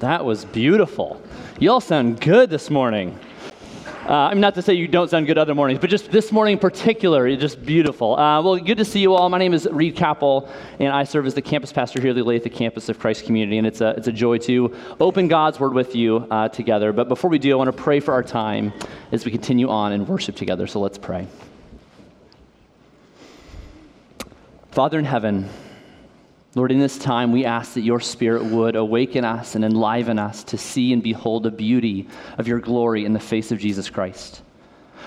That was beautiful. You all sound good this morning. Uh, I'm not to say you don't sound good other mornings, but just this morning in particular, it's just beautiful. Uh, well, good to see you all. My name is Reed Capel, and I serve as the campus pastor here at the Olathe campus of Christ Community, and it's a, it's a joy to open God's Word with you uh, together. But before we do, I want to pray for our time as we continue on and worship together. So let's pray. Father in heaven, Lord, in this time, we ask that your Spirit would awaken us and enliven us to see and behold the beauty of your glory in the face of Jesus Christ.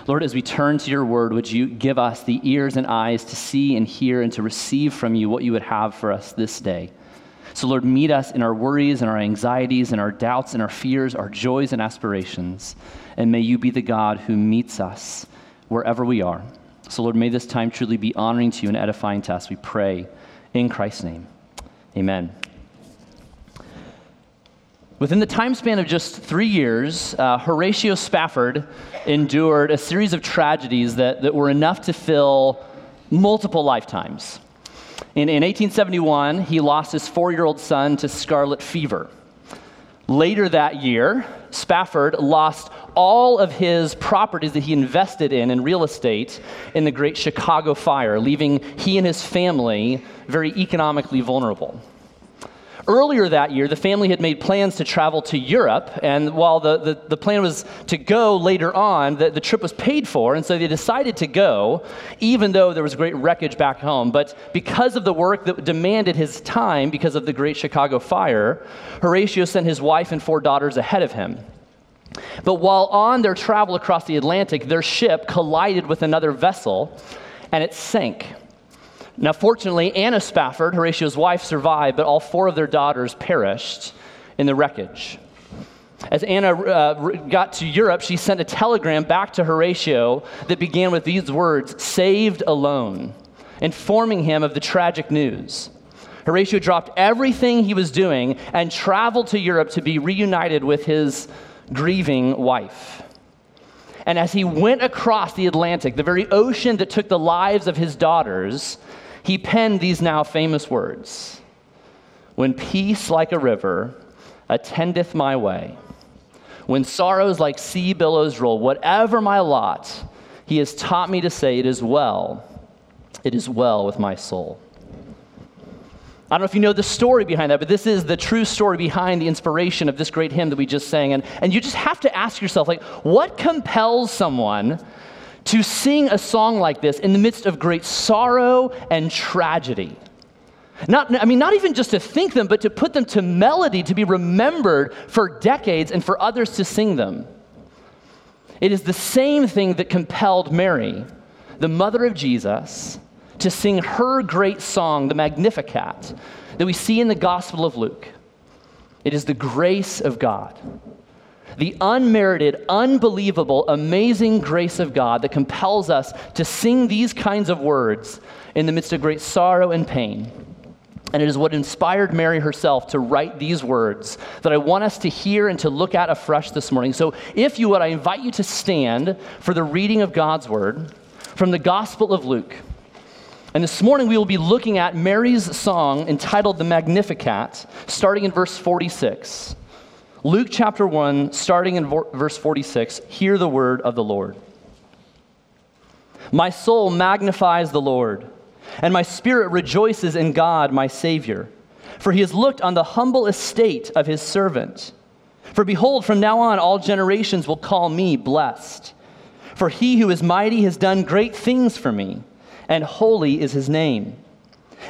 Lord, as we turn to your word, would you give us the ears and eyes to see and hear and to receive from you what you would have for us this day? So, Lord, meet us in our worries and our anxieties and our doubts and our fears, our joys and aspirations. And may you be the God who meets us wherever we are. So, Lord, may this time truly be honoring to you and edifying to us. We pray in Christ's name. Amen. Within the time span of just three years, uh, Horatio Spafford endured a series of tragedies that, that were enough to fill multiple lifetimes. In, in 1871, he lost his four year old son to scarlet fever. Later that year, Spafford lost all of his properties that he invested in in real estate in the Great Chicago Fire, leaving he and his family very economically vulnerable. Earlier that year, the family had made plans to travel to Europe, and while the, the, the plan was to go later on, the, the trip was paid for, and so they decided to go, even though there was great wreckage back home. But because of the work that demanded his time, because of the Great Chicago Fire, Horatio sent his wife and four daughters ahead of him. But while on their travel across the Atlantic, their ship collided with another vessel, and it sank. Now, fortunately, Anna Spafford, Horatio's wife, survived, but all four of their daughters perished in the wreckage. As Anna uh, got to Europe, she sent a telegram back to Horatio that began with these words Saved alone, informing him of the tragic news. Horatio dropped everything he was doing and traveled to Europe to be reunited with his grieving wife. And as he went across the Atlantic, the very ocean that took the lives of his daughters, he penned these now famous words When peace like a river attendeth my way, when sorrows like sea billows roll, whatever my lot, he has taught me to say, It is well, it is well with my soul. I don't know if you know the story behind that, but this is the true story behind the inspiration of this great hymn that we just sang. And, and you just have to ask yourself, like, what compels someone to sing a song like this in the midst of great sorrow and tragedy. Not, I mean, not even just to think them, but to put them to melody, to be remembered for decades and for others to sing them. It is the same thing that compelled Mary, the mother of Jesus, to sing her great song, the Magnificat, that we see in the Gospel of Luke. It is the grace of God the unmerited, unbelievable, amazing grace of God that compels us to sing these kinds of words in the midst of great sorrow and pain. And it is what inspired Mary herself to write these words that I want us to hear and to look at afresh this morning. So, if you would, I invite you to stand for the reading of God's word from the Gospel of Luke. And this morning we will be looking at Mary's song entitled The Magnificat, starting in verse 46. Luke chapter 1, starting in verse 46, hear the word of the Lord. My soul magnifies the Lord, and my spirit rejoices in God, my Savior, for he has looked on the humble estate of his servant. For behold, from now on all generations will call me blessed. For he who is mighty has done great things for me, and holy is his name.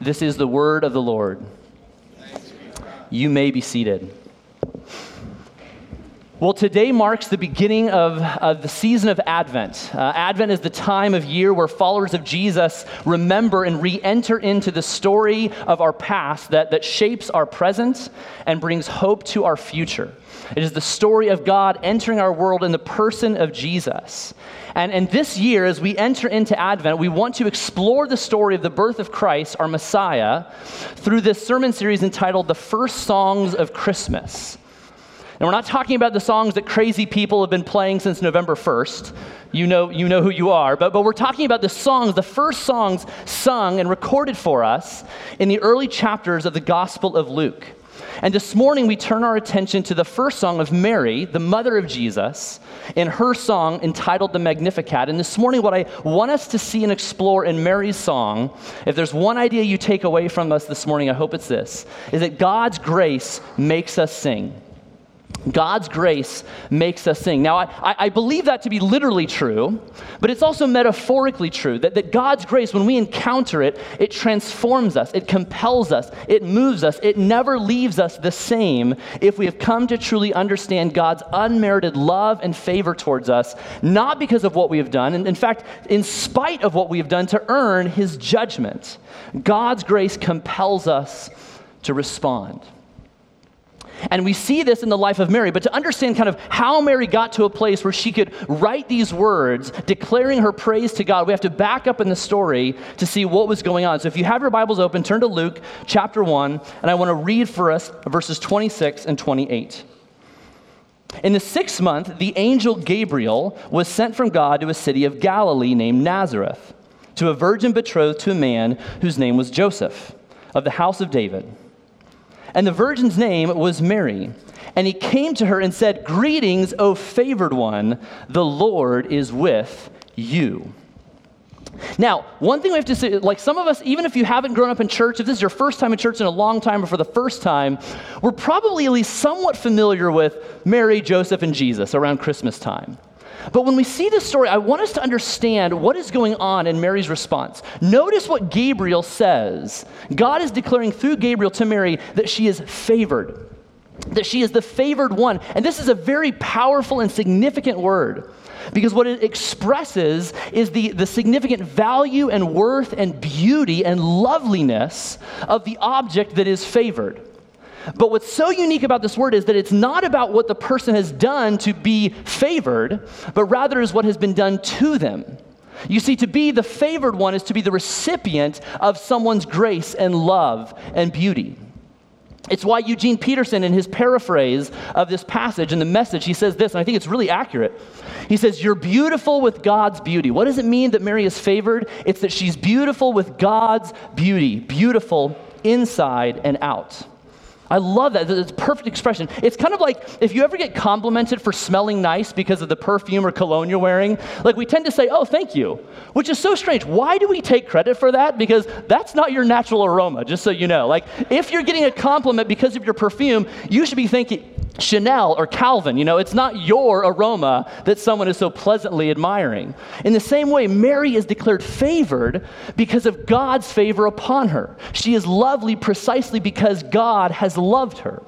This is the word of the Lord. You may be seated. Well, today marks the beginning of, of the season of Advent. Uh, Advent is the time of year where followers of Jesus remember and re enter into the story of our past that, that shapes our present and brings hope to our future. It is the story of God entering our world in the person of Jesus. And, and this year, as we enter into Advent, we want to explore the story of the birth of Christ, our Messiah, through this sermon series entitled The First Songs of Christmas. And we're not talking about the songs that crazy people have been playing since November 1st. You know, you know who you are. But, but we're talking about the songs, the first songs sung and recorded for us in the early chapters of the Gospel of Luke. And this morning we turn our attention to the first song of Mary, the mother of Jesus, in her song entitled the Magnificat. And this morning, what I want us to see and explore in Mary's song, if there's one idea you take away from us this morning, I hope it's this, is that God's grace makes us sing. God's grace makes us sing. Now, I, I, believe that to be literally true, but it's also metaphorically true that, that God's grace, when we encounter it, it transforms us, it compels us, it moves us, it never leaves us the same if we have come to truly understand God's unmerited love and favor towards us, not because of what we have done, and in fact, in spite of what we have done to earn his judgment. God's grace compels us to respond. And we see this in the life of Mary. But to understand kind of how Mary got to a place where she could write these words declaring her praise to God, we have to back up in the story to see what was going on. So if you have your Bibles open, turn to Luke chapter 1, and I want to read for us verses 26 and 28. In the sixth month, the angel Gabriel was sent from God to a city of Galilee named Nazareth, to a virgin betrothed to a man whose name was Joseph, of the house of David. And the virgin's name was Mary. And he came to her and said, Greetings, O favored one, the Lord is with you. Now, one thing we have to say, like some of us, even if you haven't grown up in church, if this is your first time in church in a long time or for the first time, we're probably at least somewhat familiar with Mary, Joseph, and Jesus around Christmas time. But when we see this story, I want us to understand what is going on in Mary's response. Notice what Gabriel says. God is declaring through Gabriel to Mary that she is favored, that she is the favored one. And this is a very powerful and significant word. Because what it expresses is the, the significant value and worth and beauty and loveliness of the object that is favored. But what's so unique about this word is that it's not about what the person has done to be favored, but rather is what has been done to them. You see, to be the favored one is to be the recipient of someone's grace and love and beauty. It's why Eugene Peterson, in his paraphrase of this passage and the message, he says this, and I think it's really accurate. He says, You're beautiful with God's beauty. What does it mean that Mary is favored? It's that she's beautiful with God's beauty, beautiful inside and out. I love that. It's a perfect expression. It's kind of like if you ever get complimented for smelling nice because of the perfume or cologne you're wearing, like we tend to say, oh, thank you, which is so strange. Why do we take credit for that? Because that's not your natural aroma, just so you know. Like if you're getting a compliment because of your perfume, you should be thinking, Chanel or Calvin. You know, it's not your aroma that someone is so pleasantly admiring. In the same way, Mary is declared favored because of God's favor upon her. She is lovely precisely because God has loved her.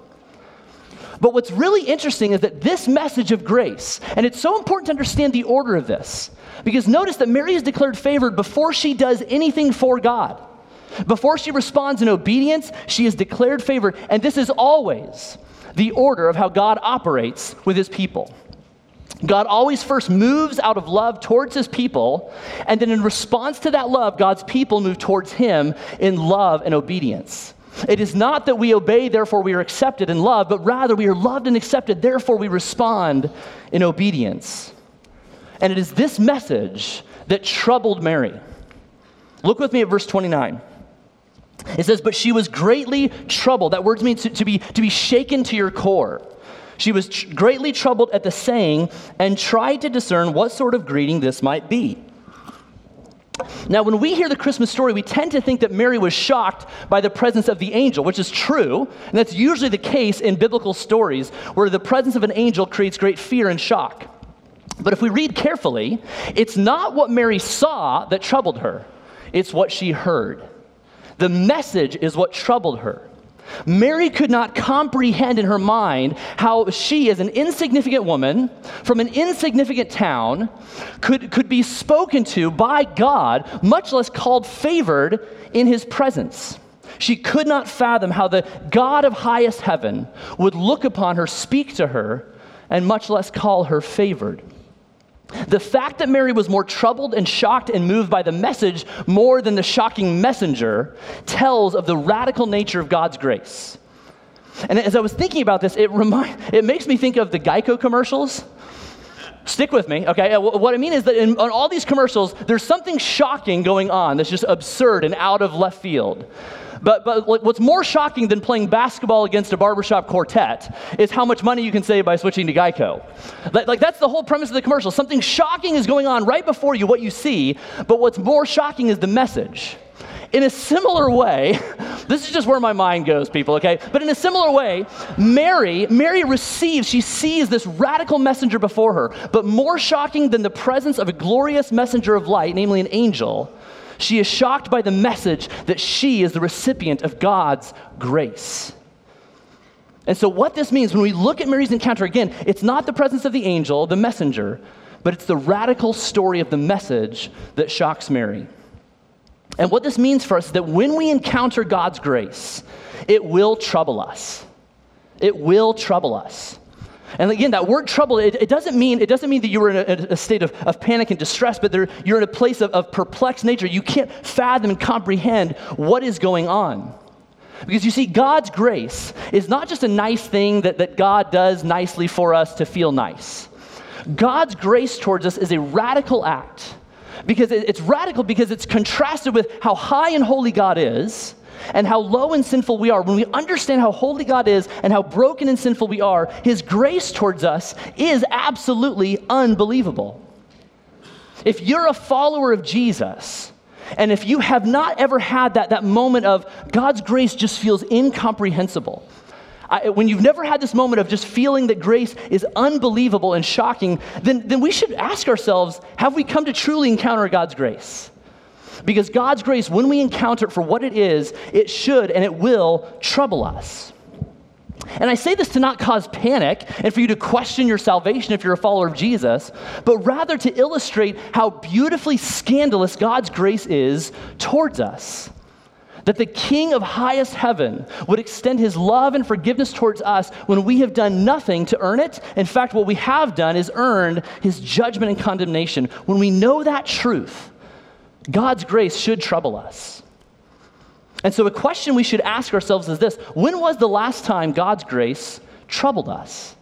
But what's really interesting is that this message of grace, and it's so important to understand the order of this, because notice that Mary is declared favored before she does anything for God. Before she responds in obedience, she is declared favored, and this is always the order of how God operates with his people. God always first moves out of love towards his people, and then in response to that love, God's people move towards him in love and obedience. It is not that we obey, therefore we are accepted and loved, but rather we are loved and accepted, therefore we respond in obedience. And it is this message that troubled Mary. Look with me at verse 29. It says, But she was greatly troubled. That word means to, to, be, to be shaken to your core. She was tr- greatly troubled at the saying and tried to discern what sort of greeting this might be. Now, when we hear the Christmas story, we tend to think that Mary was shocked by the presence of the angel, which is true, and that's usually the case in biblical stories where the presence of an angel creates great fear and shock. But if we read carefully, it's not what Mary saw that troubled her, it's what she heard. The message is what troubled her. Mary could not comprehend in her mind how she, as an insignificant woman from an insignificant town, could, could be spoken to by God, much less called favored in his presence. She could not fathom how the God of highest heaven would look upon her, speak to her, and much less call her favored. The fact that Mary was more troubled and shocked and moved by the message more than the shocking messenger tells of the radical nature of God's grace. And as I was thinking about this, it, remind, it makes me think of the Geico commercials. Stick with me, okay? Uh, what I mean is that in on all these commercials, there's something shocking going on that's just absurd and out of left field. But, but what's more shocking than playing basketball against a barbershop quartet is how much money you can save by switching to Geico. Like, like, that's the whole premise of the commercial. Something shocking is going on right before you, what you see, but what's more shocking is the message. In a similar way, this is just where my mind goes, people, okay? But in a similar way, Mary, Mary receives, she sees this radical messenger before her, but more shocking than the presence of a glorious messenger of light, namely an angel, she is shocked by the message that she is the recipient of God's grace. And so, what this means when we look at Mary's encounter again, it's not the presence of the angel, the messenger, but it's the radical story of the message that shocks Mary. And what this means for us is that when we encounter God's grace, it will trouble us. It will trouble us. And again, that word trouble, it, it, doesn't mean, it doesn't mean that you were in a, a state of, of, panic and distress, but there, you're in a place of, of perplexed nature. You can't fathom and comprehend what is going on. Because you see, God's grace is not just a nice thing that, that God does nicely for us to feel nice. God's grace towards us is a radical act. Because it's radical because it's contrasted with how high and holy God is and how low and sinful we are, when we understand how holy God is and how broken and sinful we are, His grace towards us is absolutely unbelievable. If you're a follower of Jesus, and if you have not ever had that, that moment of God's grace just feels incomprehensible, I, when you've never had this moment of just feeling that grace is unbelievable and shocking, then, then we should ask ourselves have we come to truly encounter God's grace? Because God's grace, when we encounter it for what it is, it should and it will trouble us. And I say this to not cause panic and for you to question your salvation if you're a follower of Jesus, but rather to illustrate how beautifully scandalous God's grace is towards us. That the King of highest heaven would extend his love and forgiveness towards us when we have done nothing to earn it. In fact, what we have done is earned his judgment and condemnation. When we know that truth, God's grace should trouble us. And so, a question we should ask ourselves is this When was the last time God's grace troubled us?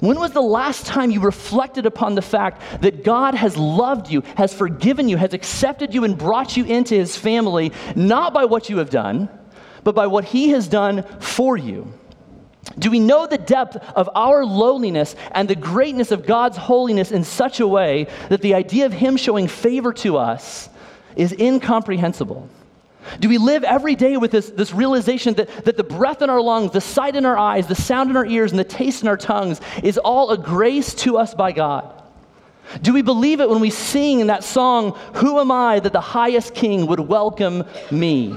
When was the last time you reflected upon the fact that God has loved you, has forgiven you, has accepted you, and brought you into his family, not by what you have done, but by what he has done for you? Do we know the depth of our lowliness and the greatness of God's holiness in such a way that the idea of Him showing favor to us is incomprehensible? Do we live every day with this, this realization that, that the breath in our lungs, the sight in our eyes, the sound in our ears, and the taste in our tongues is all a grace to us by God? Do we believe it when we sing in that song, Who am I that the highest king would welcome me?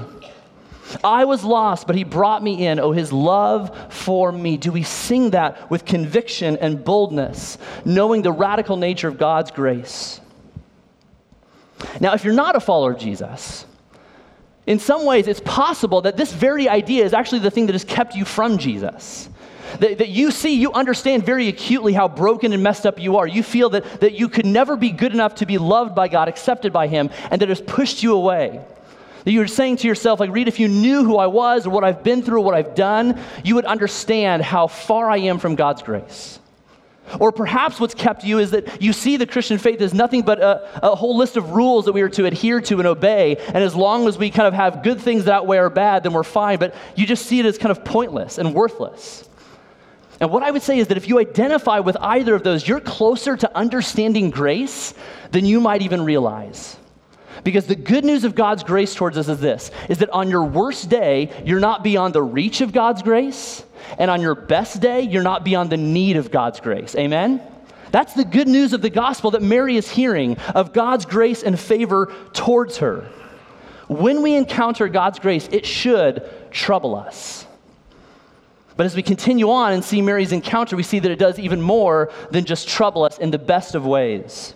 I was lost, but he brought me in. Oh, his love for me. Do we sing that with conviction and boldness, knowing the radical nature of God's grace? Now, if you're not a follower of Jesus, in some ways it's possible that this very idea is actually the thing that has kept you from Jesus. That, that, you see, you understand very acutely how broken and messed up you are. You feel that, that you could never be good enough to be loved by God, accepted by Him, and that has pushed you away. That you're saying to yourself, like, Reed, if you knew who I was or what I've been through or what I've done, you would understand how far I am from God's grace. Or perhaps what's kept you is that you see the Christian faith as nothing but a, a, whole list of rules that we are to adhere to and obey. And as long as we kind of have good things that way or bad, then we're fine. But you just see it as kind of pointless and worthless. And what I would say is that if you identify with either of those, you're closer to understanding grace than you might even realize. Because the good news of God's grace towards us is this is that on your worst day, you're not beyond the reach of God's grace, and on your best day, you're not beyond the need of God's grace. Amen? That's the good news of the gospel that Mary is hearing of God's grace and favor towards her. When we encounter God's grace, it should trouble us. But as we continue on and see Mary's encounter, we see that it does even more than just trouble us in the best of ways.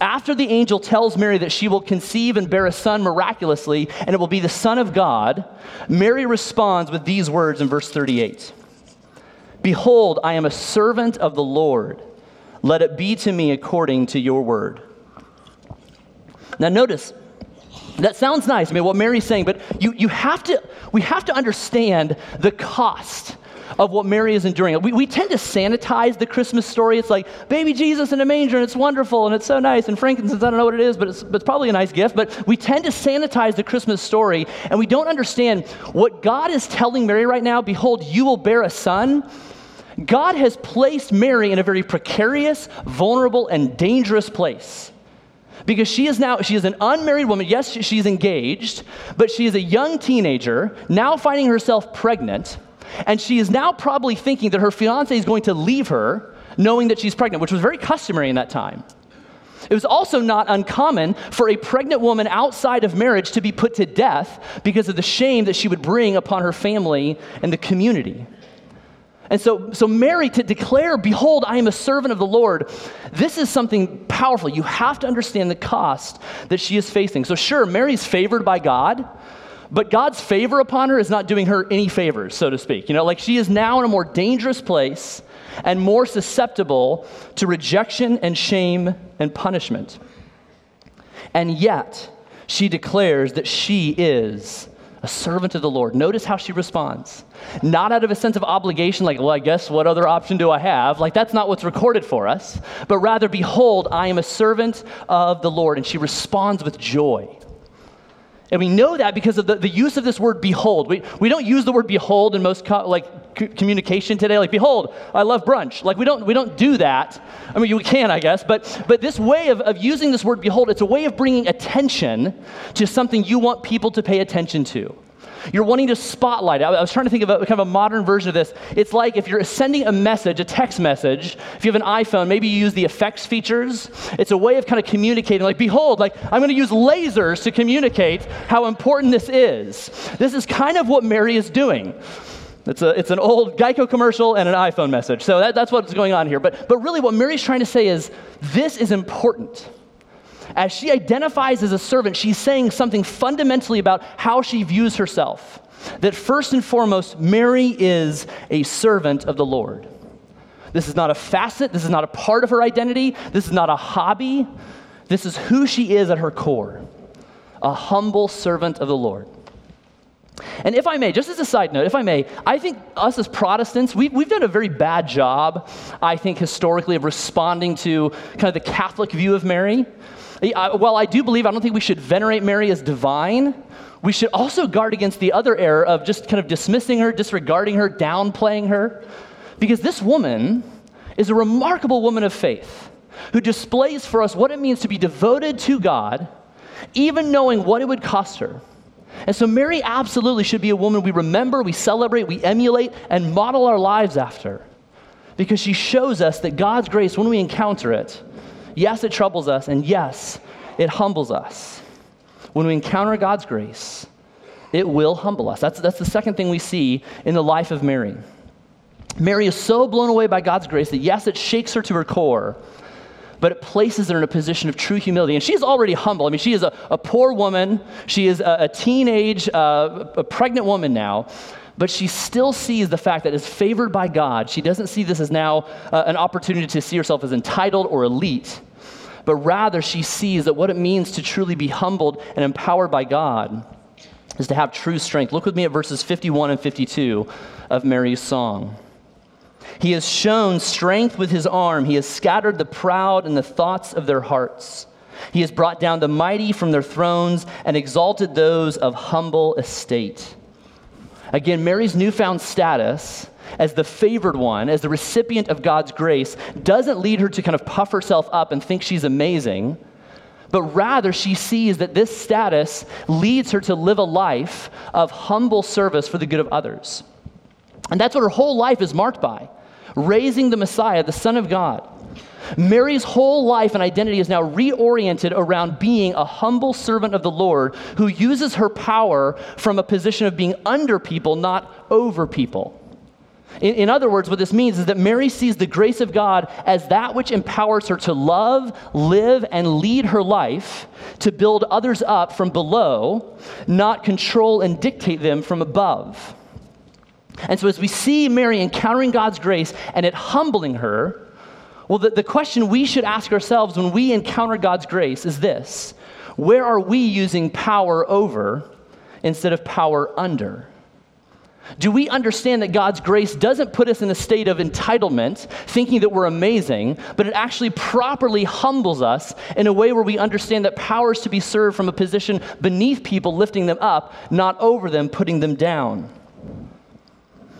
After the angel tells Mary that she will conceive and bear a son miraculously, and it will be the Son of God, Mary responds with these words in verse 38 Behold, I am a servant of the Lord. Let it be to me according to your word. Now, notice, that sounds nice. I mean, what Mary's saying, but you, you have to, we have to understand the cost of what Mary is enduring. We, we tend to sanitize the Christmas story. It's like baby Jesus in a manger, and it's wonderful, and it's so nice, and frankincense, I don't know what it is, but it's, but it's probably a nice gift. But we tend to sanitize the Christmas story, and we don't understand what God is telling Mary right now behold, you will bear a son. God has placed Mary in a very precarious, vulnerable, and dangerous place because she is now she is an unmarried woman yes she's engaged but she is a young teenager now finding herself pregnant and she is now probably thinking that her fiance is going to leave her knowing that she's pregnant which was very customary in that time it was also not uncommon for a pregnant woman outside of marriage to be put to death because of the shame that she would bring upon her family and the community and so, so Mary to declare, Behold, I am a servant of the Lord, this is something powerful. You have to understand the cost that she is facing. So, sure, Mary's favored by God, but God's favor upon her is not doing her any favors, so to speak. You know, like she is now in a more dangerous place and more susceptible to rejection and shame and punishment. And yet, she declares that she is a servant of the Lord. Notice how she responds. Not out of a sense of obligation, like, well, I guess what other option do I have? Like, that's not what's recorded for us, but rather, behold, I am a servant of the Lord. And she responds with joy. And we know that because of the, the use of this word behold. We, we don't use the word behold in most co- like c- communication today. Like, behold, I love brunch. Like, we don't, we don't do that. I mean, we can, I guess. But, but this way of, of using this word behold, it's a way of bringing attention to something you want people to pay attention to. You're wanting to spotlight. I was trying to think of a kind of a modern version of this. It's like if you're sending a message, a text message, if you have an iPhone, maybe you use the effects features. It's a way of kind of communicating, like, behold, like, I'm going to use lasers to communicate how important this is. This is kind of what Mary is doing. It's, a, it's an old Geico commercial and an iPhone message. So that, that's what's going on here. But, but really, what Mary's trying to say is this is important. As she identifies as a servant, she's saying something fundamentally about how she views herself. That first and foremost, Mary is a servant of the Lord. This is not a facet, this is not a part of her identity, this is not a hobby. This is who she is at her core a humble servant of the Lord. And if I may, just as a side note, if I may, I think us as Protestants, we've, we've done a very bad job, I think, historically, of responding to kind of the Catholic view of Mary. While I do believe, I don't think we should venerate Mary as divine. We should also guard against the other error of just kind of dismissing her, disregarding her, downplaying her. Because this woman is a remarkable woman of faith who displays for us what it means to be devoted to God, even knowing what it would cost her. And so, Mary absolutely should be a woman we remember, we celebrate, we emulate, and model our lives after. Because she shows us that God's grace, when we encounter it, Yes, it troubles us, and yes, it humbles us. When we encounter God's grace, it will humble us. That's, that's the second thing we see in the life of Mary. Mary is so blown away by God's grace that, yes, it shakes her to her core, but it places her in a position of true humility. And she's already humble. I mean, she is a, a poor woman, she is a, a teenage, uh, a pregnant woman now. But she still sees the fact that as favored by God, she doesn't see this as now uh, an opportunity to see herself as entitled or elite, but rather she sees that what it means to truly be humbled and empowered by God is to have true strength. Look with me at verses 51 and 52 of Mary's song. He has shown strength with his arm. He has scattered the proud in the thoughts of their hearts. He has brought down the mighty from their thrones and exalted those of humble estate. Again, Mary's newfound status as the favored one, as the recipient of God's grace, doesn't lead her to kind of puff herself up and think she's amazing, but rather she sees that this status leads her to live a life of humble service for the good of others. And that's what her whole life is marked by raising the Messiah, the Son of God, Mary's whole life and identity is now reoriented around being a humble servant of the Lord who uses her power from a position of being under people, not over people. In, in, other words, what this means is that Mary sees the grace of God as that which empowers her to love, live, and lead her life, to build others up from below, not control and dictate them from above. And so, as we see Mary encountering God's grace and it humbling her, well, the, the question we should ask ourselves when we encounter God's grace is this Where are we using power over instead of power under? Do we understand that God's grace doesn't put us in a state of entitlement, thinking that we're amazing, but it actually properly humbles us in a way where we understand that power is to be served from a position beneath people, lifting them up, not over them, putting them down?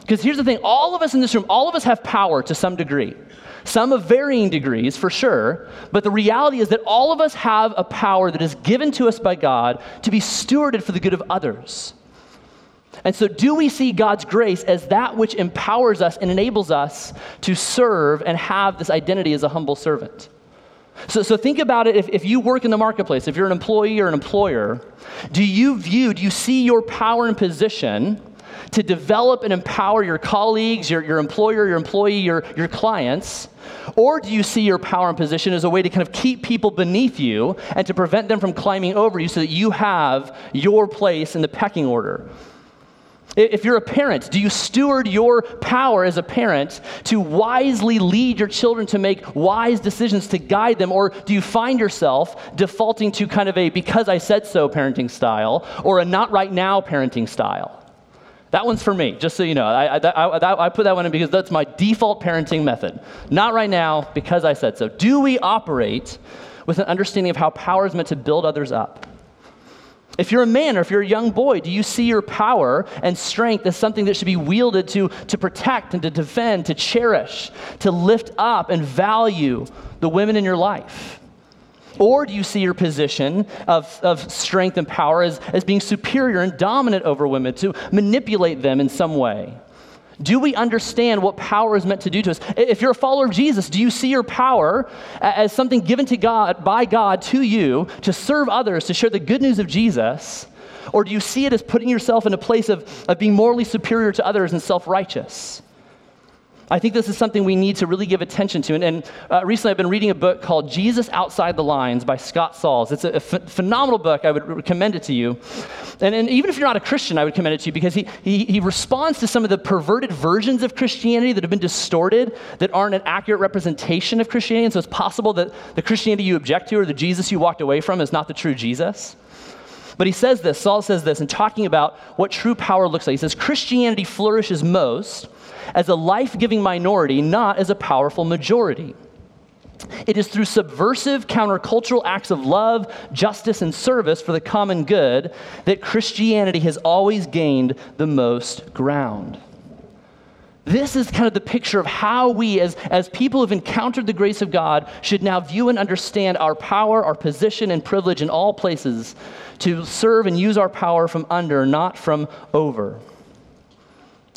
Because here's the thing all of us in this room, all of us have power to some degree. Some of varying degrees, for sure, but the reality is that all of us have a power that is given to us by God to be stewarded for the good of others. And so, do we see God's grace as that which empowers us and enables us to serve and have this identity as a humble servant? So, so think about it if, if you work in the marketplace, if you're an employee or an employer, do you view, do you see your power and position to develop and empower your colleagues, your, your employer, your employee, your, your clients? Or do you see your power and position as a way to kind of keep people beneath you and to prevent them from climbing over you so that you have your place in the pecking order? If you're a parent, do you steward your power as a parent to wisely lead your children to make wise decisions to guide them? Or do you find yourself defaulting to kind of a because I said so parenting style or a not right now parenting style? That one's for me, just so you know. I, I, I, I, put that one in because that's my default parenting method. Not right now, because I said so. Do we operate with an understanding of how power is meant to build others up? If you're a man or if you're a young boy, do you see your power and strength as something that should be wielded to, to protect and to defend, to cherish, to lift up and value the women in your life? Or do you see your position of, of strength and power as, as being superior and dominant over women, to manipulate them in some way? Do we understand what power is meant to do to us? If you're a follower of Jesus, do you see your power as something given to God by God to you to serve others, to share the good news of Jesus? Or do you see it as putting yourself in a place of, of being morally superior to others and self righteous? I think this is something we need to really give attention to. And, and uh, recently I've been reading a book called Jesus Outside the Lines by Scott Sauls. It's a, a ph- phenomenal book. I would recommend it to you. And, and, even if you're not a Christian, I would commend it to you because he, he, he responds to some of the perverted versions of Christianity that have been distorted, that aren't an accurate representation of Christianity. And so it's possible that the Christianity you object to or the Jesus you walked away from is not the true Jesus. But he says this, Saul says this, in talking about what true power looks like. He says, Christianity flourishes most as a life giving minority, not as a powerful majority. It is through subversive countercultural acts of love, justice, and service for the common good that Christianity has always gained the most ground. This is kind of the picture of how we, as, as people who've encountered the grace of God, should now view and understand our power, our position, and privilege in all places to serve and use our power from under, not from over.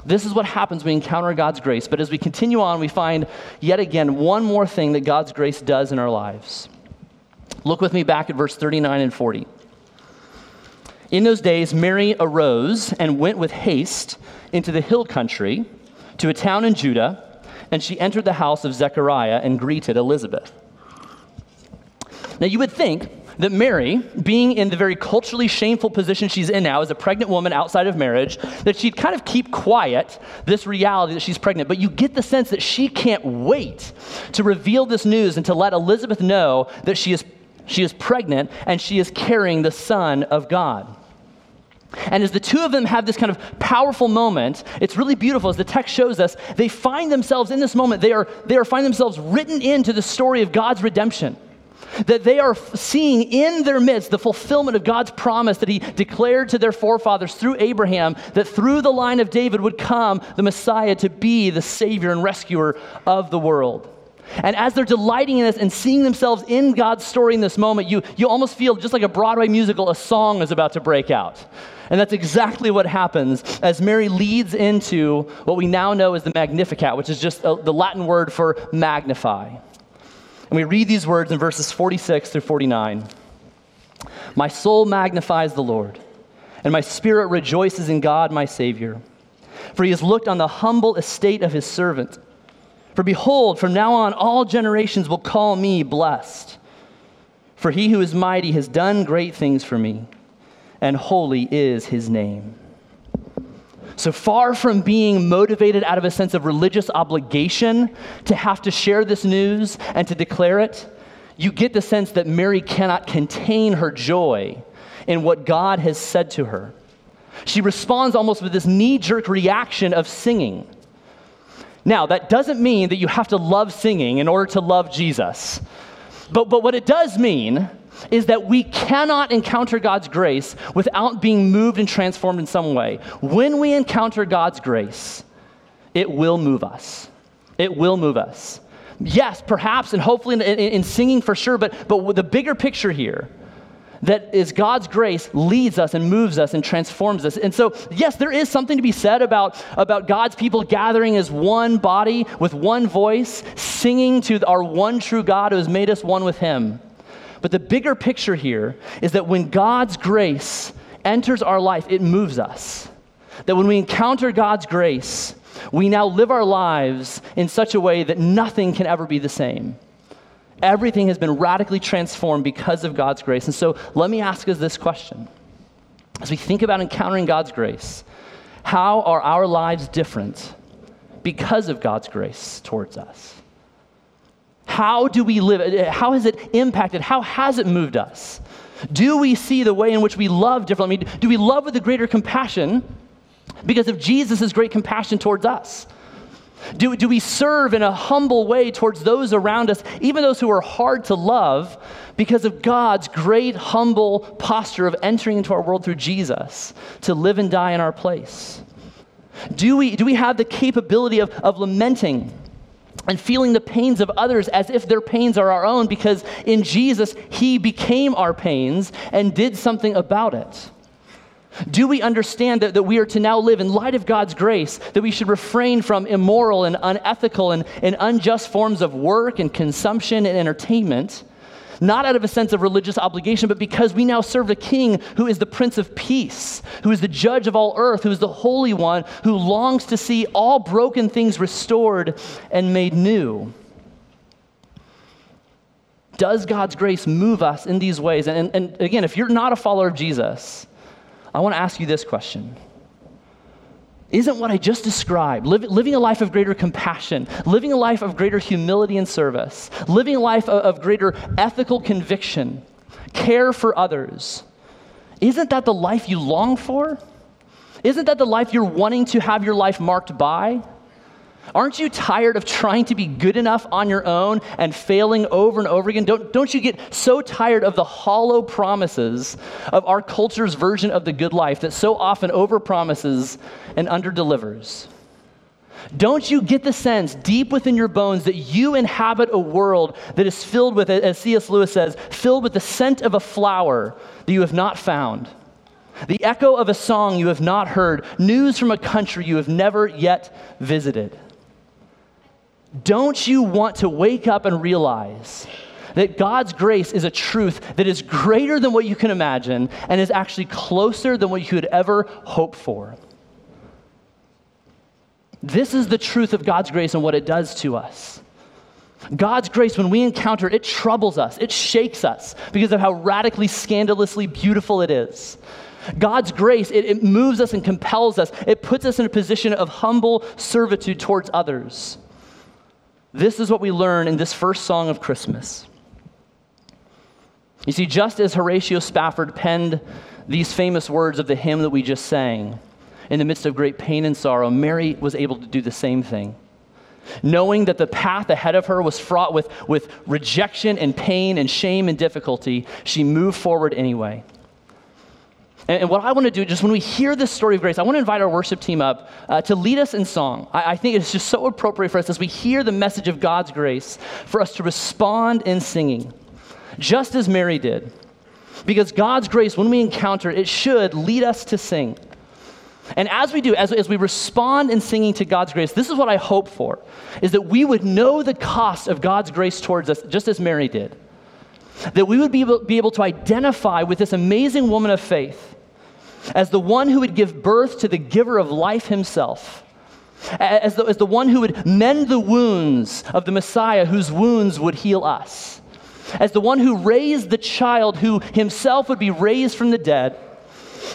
This is what happens when we encounter God's grace. But as we continue on, we find yet again one more thing that God's grace does in our lives. Look with me back at verse 39 and 40. In those days, Mary arose and went with haste into the hill country to a town in Judah, and she entered the house of Zechariah and greeted Elizabeth. Now, you would think that Mary, being in the very culturally shameful position she's in now as a pregnant woman outside of marriage, that she'd kind of keep quiet this reality that she's pregnant. But you get the sense that she can't wait to reveal this news and to let Elizabeth know that she is, she is pregnant and she is carrying the Son of God. And as the two of them have this kind of powerful moment, it's really beautiful. As the text shows us, they find themselves in this moment, they are, they are find themselves written into the story of God's redemption that they are seeing in their midst the fulfillment of God's promise that He declared to their forefathers through Abraham that through the line of David would come the Messiah to be the Savior and rescuer of the world. And as they're delighting in this and seeing themselves in God's story in this moment, you, you almost feel just like a Broadway musical, a song is about to break out. And that's exactly what happens as Mary leads into what we now know as the Magnificat, which is just a, the Latin word for magnify. And we read these words in verses 46 through 49. My soul magnifies the Lord, and my spirit rejoices in God, my Savior. For he has looked on the humble estate of his servant. For behold, from now on all generations will call me blessed. For he who is mighty has done great things for me, and holy is his name. So far from being motivated out of a sense of religious obligation to have to share this news and to declare it, you get the sense that Mary cannot contain her joy in what God has said to her. She responds almost with this knee jerk reaction of singing. Now, that doesn't mean that you have to love singing in order to love Jesus. But, but what it does mean is that we cannot encounter God's grace without being moved and transformed in some way. When we encounter God's grace, it will move us. It will move us. Yes, perhaps, and hopefully in, in, in singing for sure, but, but the bigger picture here that is God's grace leads us and moves us and transforms us. And so, yes, there is something to be said about, about God's people gathering as one body with one voice, singing to our one true God who has made us one with Him. But the bigger picture here is that when God's grace enters our life, it moves us. That when we encounter God's grace, we now live our lives in such a way that nothing can ever be the same. Everything has been radically transformed because of God's grace. And so let me ask us this question. As we think about encountering God's grace, how are our lives different because of God's grace towards us? How do we live? How has it impacted? How has it moved us? Do we see the way in which we love differently? Do we love with a greater compassion because of Jesus' great compassion towards us? Do, do we serve in a humble way towards those around us, even those who are hard to love, because of God's great humble posture of entering into our world through Jesus to live and die in our place? Do we, do we have the capability of, of lamenting and feeling the pains of others as if their pains are our own because in Jesus, He became our pains and did something about it? Do we understand that, that we are to now live in light of God's grace, that we should refrain from immoral and unethical and, and unjust forms of work and consumption and entertainment, not out of a sense of religious obligation, but because we now serve a king who is the Prince of Peace, who is the judge of all earth, who is the Holy One, who longs to see all broken things restored and made new? Does God's grace move us in these ways? And, and again, if you're not a follower of Jesus, I want to ask you this question. Isn't what I just described, live, living a life of greater compassion, living a life of greater humility and service, living a life of, of greater ethical conviction, care for others, isn't that the life you long for? Isn't that the life you're wanting to have your life marked by? Aren't you tired of trying to be good enough on your own and failing over and over again? Don't, don't you get so tired of the hollow promises of our culture's version of the good life that so often overpromises and underdelivers? Don't you get the sense deep within your bones that you inhabit a world that is filled with, as C.S. Lewis says, filled with the scent of a flower that you have not found? The echo of a song you have not heard, news from a country you have never yet visited. Don't you want to wake up and realize that God's grace is a truth that is greater than what you can imagine and is actually closer than what you could ever hope for? This is the truth of God's grace and what it does to us. God's grace, when we encounter it, troubles us, it shakes us because of how radically, scandalously beautiful it is. God's grace, it, it moves us and compels us, it puts us in a position of humble servitude towards others. This is what we learn in this first song of Christmas. You see, just as Horatio Spafford penned these famous words of the hymn that we just sang, in the midst of great pain and sorrow, Mary was able to do the same thing. Knowing that the path ahead of her was fraught with, with rejection and pain and shame and difficulty, she moved forward anyway. And, what I want to do, just when we hear this story of grace, I want to invite our worship team up uh, to lead us in song. I, I think it's just so appropriate for us as we hear the message of God's grace for us to respond in singing, just as Mary did. Because God's grace, when we encounter it, it should lead us to sing. And as we do, as, as we respond in singing to God's grace, this is what I hope for, is that we would know the cost of God's grace towards us, just as Mary did. That we would be able, be able to identify with this amazing woman of faith as the one who would give birth to the giver of life himself, as the, as the one who would mend the wounds of the Messiah, whose wounds would heal us, as the one who raised the child who himself would be raised from the dead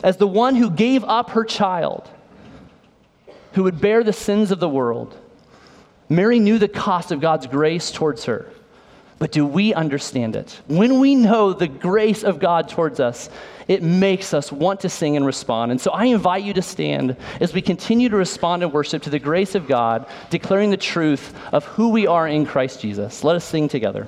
as the one who gave up her child, who would bear the sins of the world. Mary knew the cost of God's grace towards her. But do we understand it? When we know the grace of God towards us, it makes us want to sing and respond. And so I invite you to stand as we continue to respond in worship to the grace of God, declaring the truth of who we are in Christ Jesus. Let us sing together.